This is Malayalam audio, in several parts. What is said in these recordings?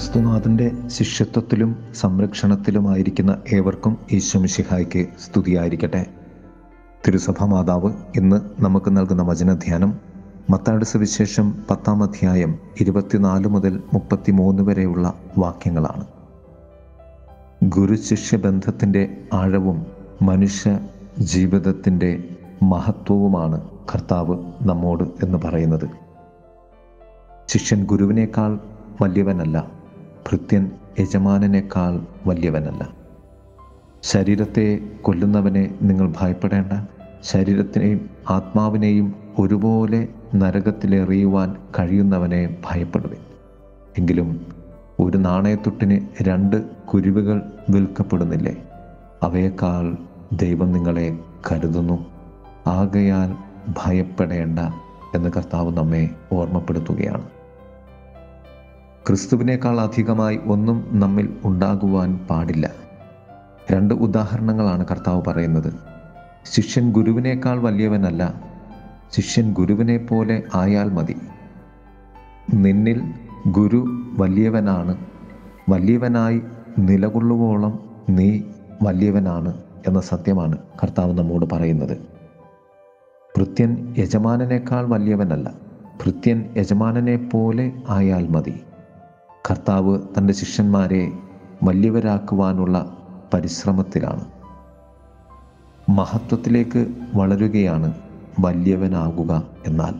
ക്രിസ്തുനാഥന്റെ ശിഷ്യത്വത്തിലും സംരക്ഷണത്തിലുമായിരിക്കുന്ന ഏവർക്കും ഈശ്വമിഷിഹായ്ക്ക് സ്തുതിയായിരിക്കട്ടെ. തിരുസഭ മാതാവ് ഇന്ന് നമുക്ക് നൽകുന്ന വചനധ്യാനം മത്താട് സുവിശേഷം പത്താം അധ്യായം ഇരുപത്തിനാല് മുതൽ മുപ്പത്തിമൂന്ന് വരെയുള്ള വാക്യങ്ങളാണ്. ഗുരുശിഷ്യ ബന്ധത്തിന്റെ ആഴവും മനുഷ്യ ജീവിതത്തിന്റെ മഹത്വവുമാണ് കർത്താവ് നമ്മോട് എന്ന് പറയുന്നത്. ശിഷ്യൻ ഗുരുവിനേക്കാൾ വലിയവനല്ല. ഭൃത്യൻ യജമാനനേക്കാൾ വലിയവനല്ല. ശരീരത്തെ കൊല്ലുന്നവനെ നിങ്ങൾ ഭയപ്പെടേണ്ട. ശരീരത്തിനെയും ആത്മാവിനെയും ഒരുപോലെ നരകത്തിലെറിയുവാൻ കഴിയുന്നവനെ ഭയപ്പെടുവിൻ. എങ്കിലും ഒരു നാണയത്തൊട്ടിന് രണ്ട് കുരുവികൾ വിൽക്കപ്പെടുന്നില്ലേ? അവയേക്കാൾ ദൈവം നിങ്ങളെ കരുതുന്നു. ആകയാൽ ഭയപ്പെടേണ്ട എന്ന് കർത്താവ് നമ്മെ ഓർമ്മപ്പെടുത്തുകയാണ്. ക്രിസ്തുവിനേക്കാൾ അധികമായി ഒന്നും നമ്മിൽ ഉണ്ടാകുവാൻ പാടില്ല. രണ്ട് ഉദാഹരണങ്ങളാണ് കർത്താവ് പറയുന്നത്. ശിഷ്യൻ ഗുരുവിനേക്കാൾ വലിയവനല്ല ശിഷ്യൻ ഗുരുവിനെ പോലെ ആയാൽ മതി. നിന്നിൽ ഗുരു വലിയവനാണ് വലിയവനായി നിലകൊള്ളുവോളം നീ വലിയവനാണ് എന്ന സത്യമാണ് കർത്താവ് നമ്മോട് പറയുന്നത്. ഭൃത്യൻ യജമാനനേക്കാൾ വലിയവനല്ല ഭൃത്യൻ യജമാനനെ പോലെ ആയാൽ മതി. കർത്താവ് തന്റെ ശിഷ്യന്മാരെ വലിയവരാക്കുവാനുള്ള പരിശ്രമത്തിലാണ്. മഹത്വത്തിലേക്ക് വളരുകയാണ് വലിയവനാകുക എന്നാൽ.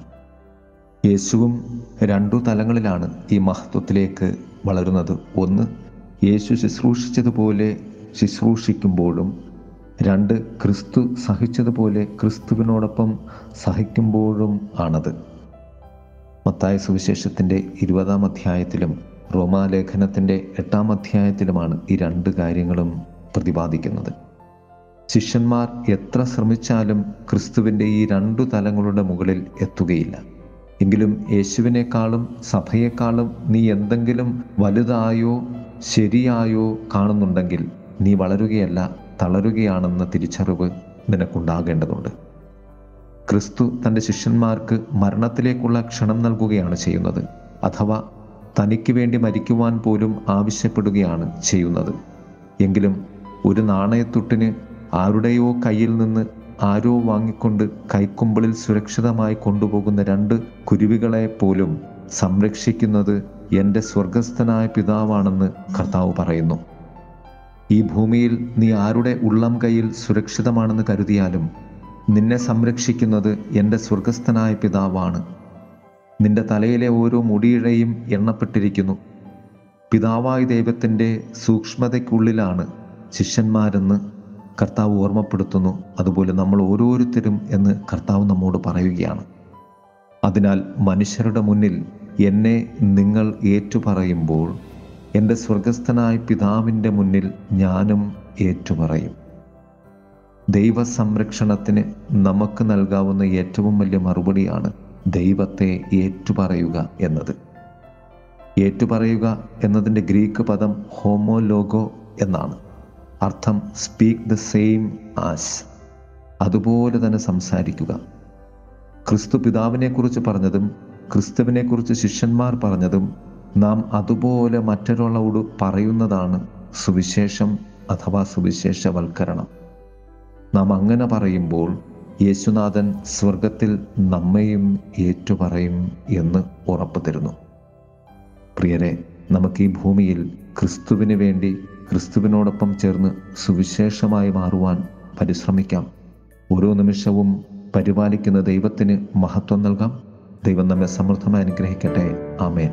യേശുവും രണ്ടു തലങ്ങളിലാണ് ഈ മഹത്വത്തിലേക്ക് വളരുന്നത്. ഒന്ന് യേശു ശുശ്രൂഷിച്ചതുപോലെ ശുശ്രൂഷിക്കുമ്പോഴും രണ്ട് ക്രിസ്തു സഹിച്ചതുപോലെ ക്രിസ്തുവിനോടൊപ്പം സഹിക്കുമ്പോഴും ആണത്. മത്തായ സുവിശേഷത്തിന്റെ ഇരുപതാം അധ്യായത്തിലും റോമാലേഖനത്തിന്റെ എട്ടാം അധ്യായത്തിലുമാണ് ഈ രണ്ട് കാര്യങ്ങളും പ്രതിപാദിക്കുന്നത്. ശിഷ്യന്മാർ എത്ര ശ്രമിച്ചാലും ക്രിസ്തുവിന്റെ ഈ രണ്ടു തലങ്ങളുടെ മുകളിൽ എത്തുകയില്ല. എങ്കിലും യേശുവിനേക്കാളും സഭയെക്കാളും നീ എന്തെങ്കിലും വലുതായോ ശരിയായോ കാണുന്നുണ്ടെങ്കിൽ നീ വളരുകയല്ല തളരുകയാണെന്ന തിരിച്ചറിവ് നിനക്കുണ്ടാകേണ്ടതുണ്ട്. ക്രിസ്തു തന്റെ ശിഷ്യന്മാർക്ക് മരണത്തിലേക്കുള്ള ക്ഷണം നൽകുകയാണ് ചെയ്യുന്നത്. അഥവാ തനിക്ക് വേണ്ടി മരിക്കുവാൻ പോലും ആവശ്യപ്പെടുകയാണ് ചെയ്യുന്നത്. എങ്കിലും ഒരു നാണയത്തുട്ടിന് ആരുടെയോ കയ്യിൽ നിന്ന് ആരോ വാങ്ങിക്കൊണ്ട് കൈക്കുമ്പിളിൽ സുരക്ഷിതമായി കൊണ്ടുപോകുന്ന രണ്ട് കുരുവികളെ പോലും സംരക്ഷിക്കുന്നത് എന്റെ സ്വർഗസ്ഥനായ പിതാവാണെന്ന് കർത്താവ് പറയുന്നു. ഈ ഭൂമിയിൽ നീ ആരുടെ ഉള്ളം കയ്യിൽ സുരക്ഷിതമാണെന്ന് കരുതിയാലും നിന്നെ സംരക്ഷിക്കുന്നത് എന്റെ സ്വർഗസ്ഥനായ പിതാവാണ്. നിന്റെ തലയിലെ ഓരോ മുടിയിഴയും എണ്ണപ്പെട്ടിരിക്കുന്നു. പിതാവായ ദൈവത്തിന്റെ സൂക്ഷ്മതയ്ക്കുള്ളിലാണ് ശിഷ്യന്മാരെന്ന് കർത്താവ് ഓർമ്മപ്പെടുത്തുന്നു. അതുപോലെ നമ്മൾ ഓരോരുത്തരും എന്ന് കർത്താവ് നമ്മോട് പറയുകയാണ്. അതിനാൽ മനുഷ്യരുടെ മുന്നിൽ എന്നെ നിങ്ങൾ ഏറ്റുപറയുമ്പോൾ എന്റെ സ്വർഗസ്ഥനായ പിതാവിന്റെ മുന്നിൽ ഞാനും ഏറ്റുപറയും. ദൈവ സംരക്ഷണത്തിന് നമുക്ക് നൽകാവുന്ന ഏറ്റവും വലിയ മറുപടിയാണ് ദൈവത്തെ ഏറ്റുപറയുക എന്നത്. ഏറ്റുപറയുക എന്നതിന്റെ ഗ്രീക്ക് പദം ഹോമോലോഗോ എന്നാണ്. അർത്ഥം സ്പീക്ക് ദ സെയിം ആസ്. അതുപോലെ തന്നെ സംസാരിക്കുക. ക്രിസ്തു പിതാവിനെക്കുറിച്ച് പറഞ്ഞതും ക്രിസ്തുവിനെക്കുറിച്ച് ശിഷ്യന്മാർ പറഞ്ഞതും നാം അതുപോലെ മറ്റൊരാളോട് പറയുന്നതാണ് സുവിശേഷം അഥവാ സുവിശേഷവൽക്കരണം. നാം അങ്ങനെ പറയുമ്പോൾ യേശുനാഥൻ സ്വർഗത്തിൽ നമ്മയും ഏറ്റുപറയും എന്ന് ഉറപ്പ് തരുന്നു. പ്രിയരെ നമുക്ക് ഈ ഭൂമിയിൽ ക്രിസ്തുവിന് വേണ്ടി ക്രിസ്തുവിനോടൊപ്പം ചേർന്ന് സുവിശേഷമായി മാറുവാൻ പരിശ്രമിക്കാം. ഓരോ നിമിഷവും പരിപാലിക്കുന്ന ദൈവത്തിന് മഹത്വം നൽകാം. ദൈവം നമ്മെ സമൃദ്ധമായി അനുഗ്രഹിക്കട്ടെ. ആമേൻ.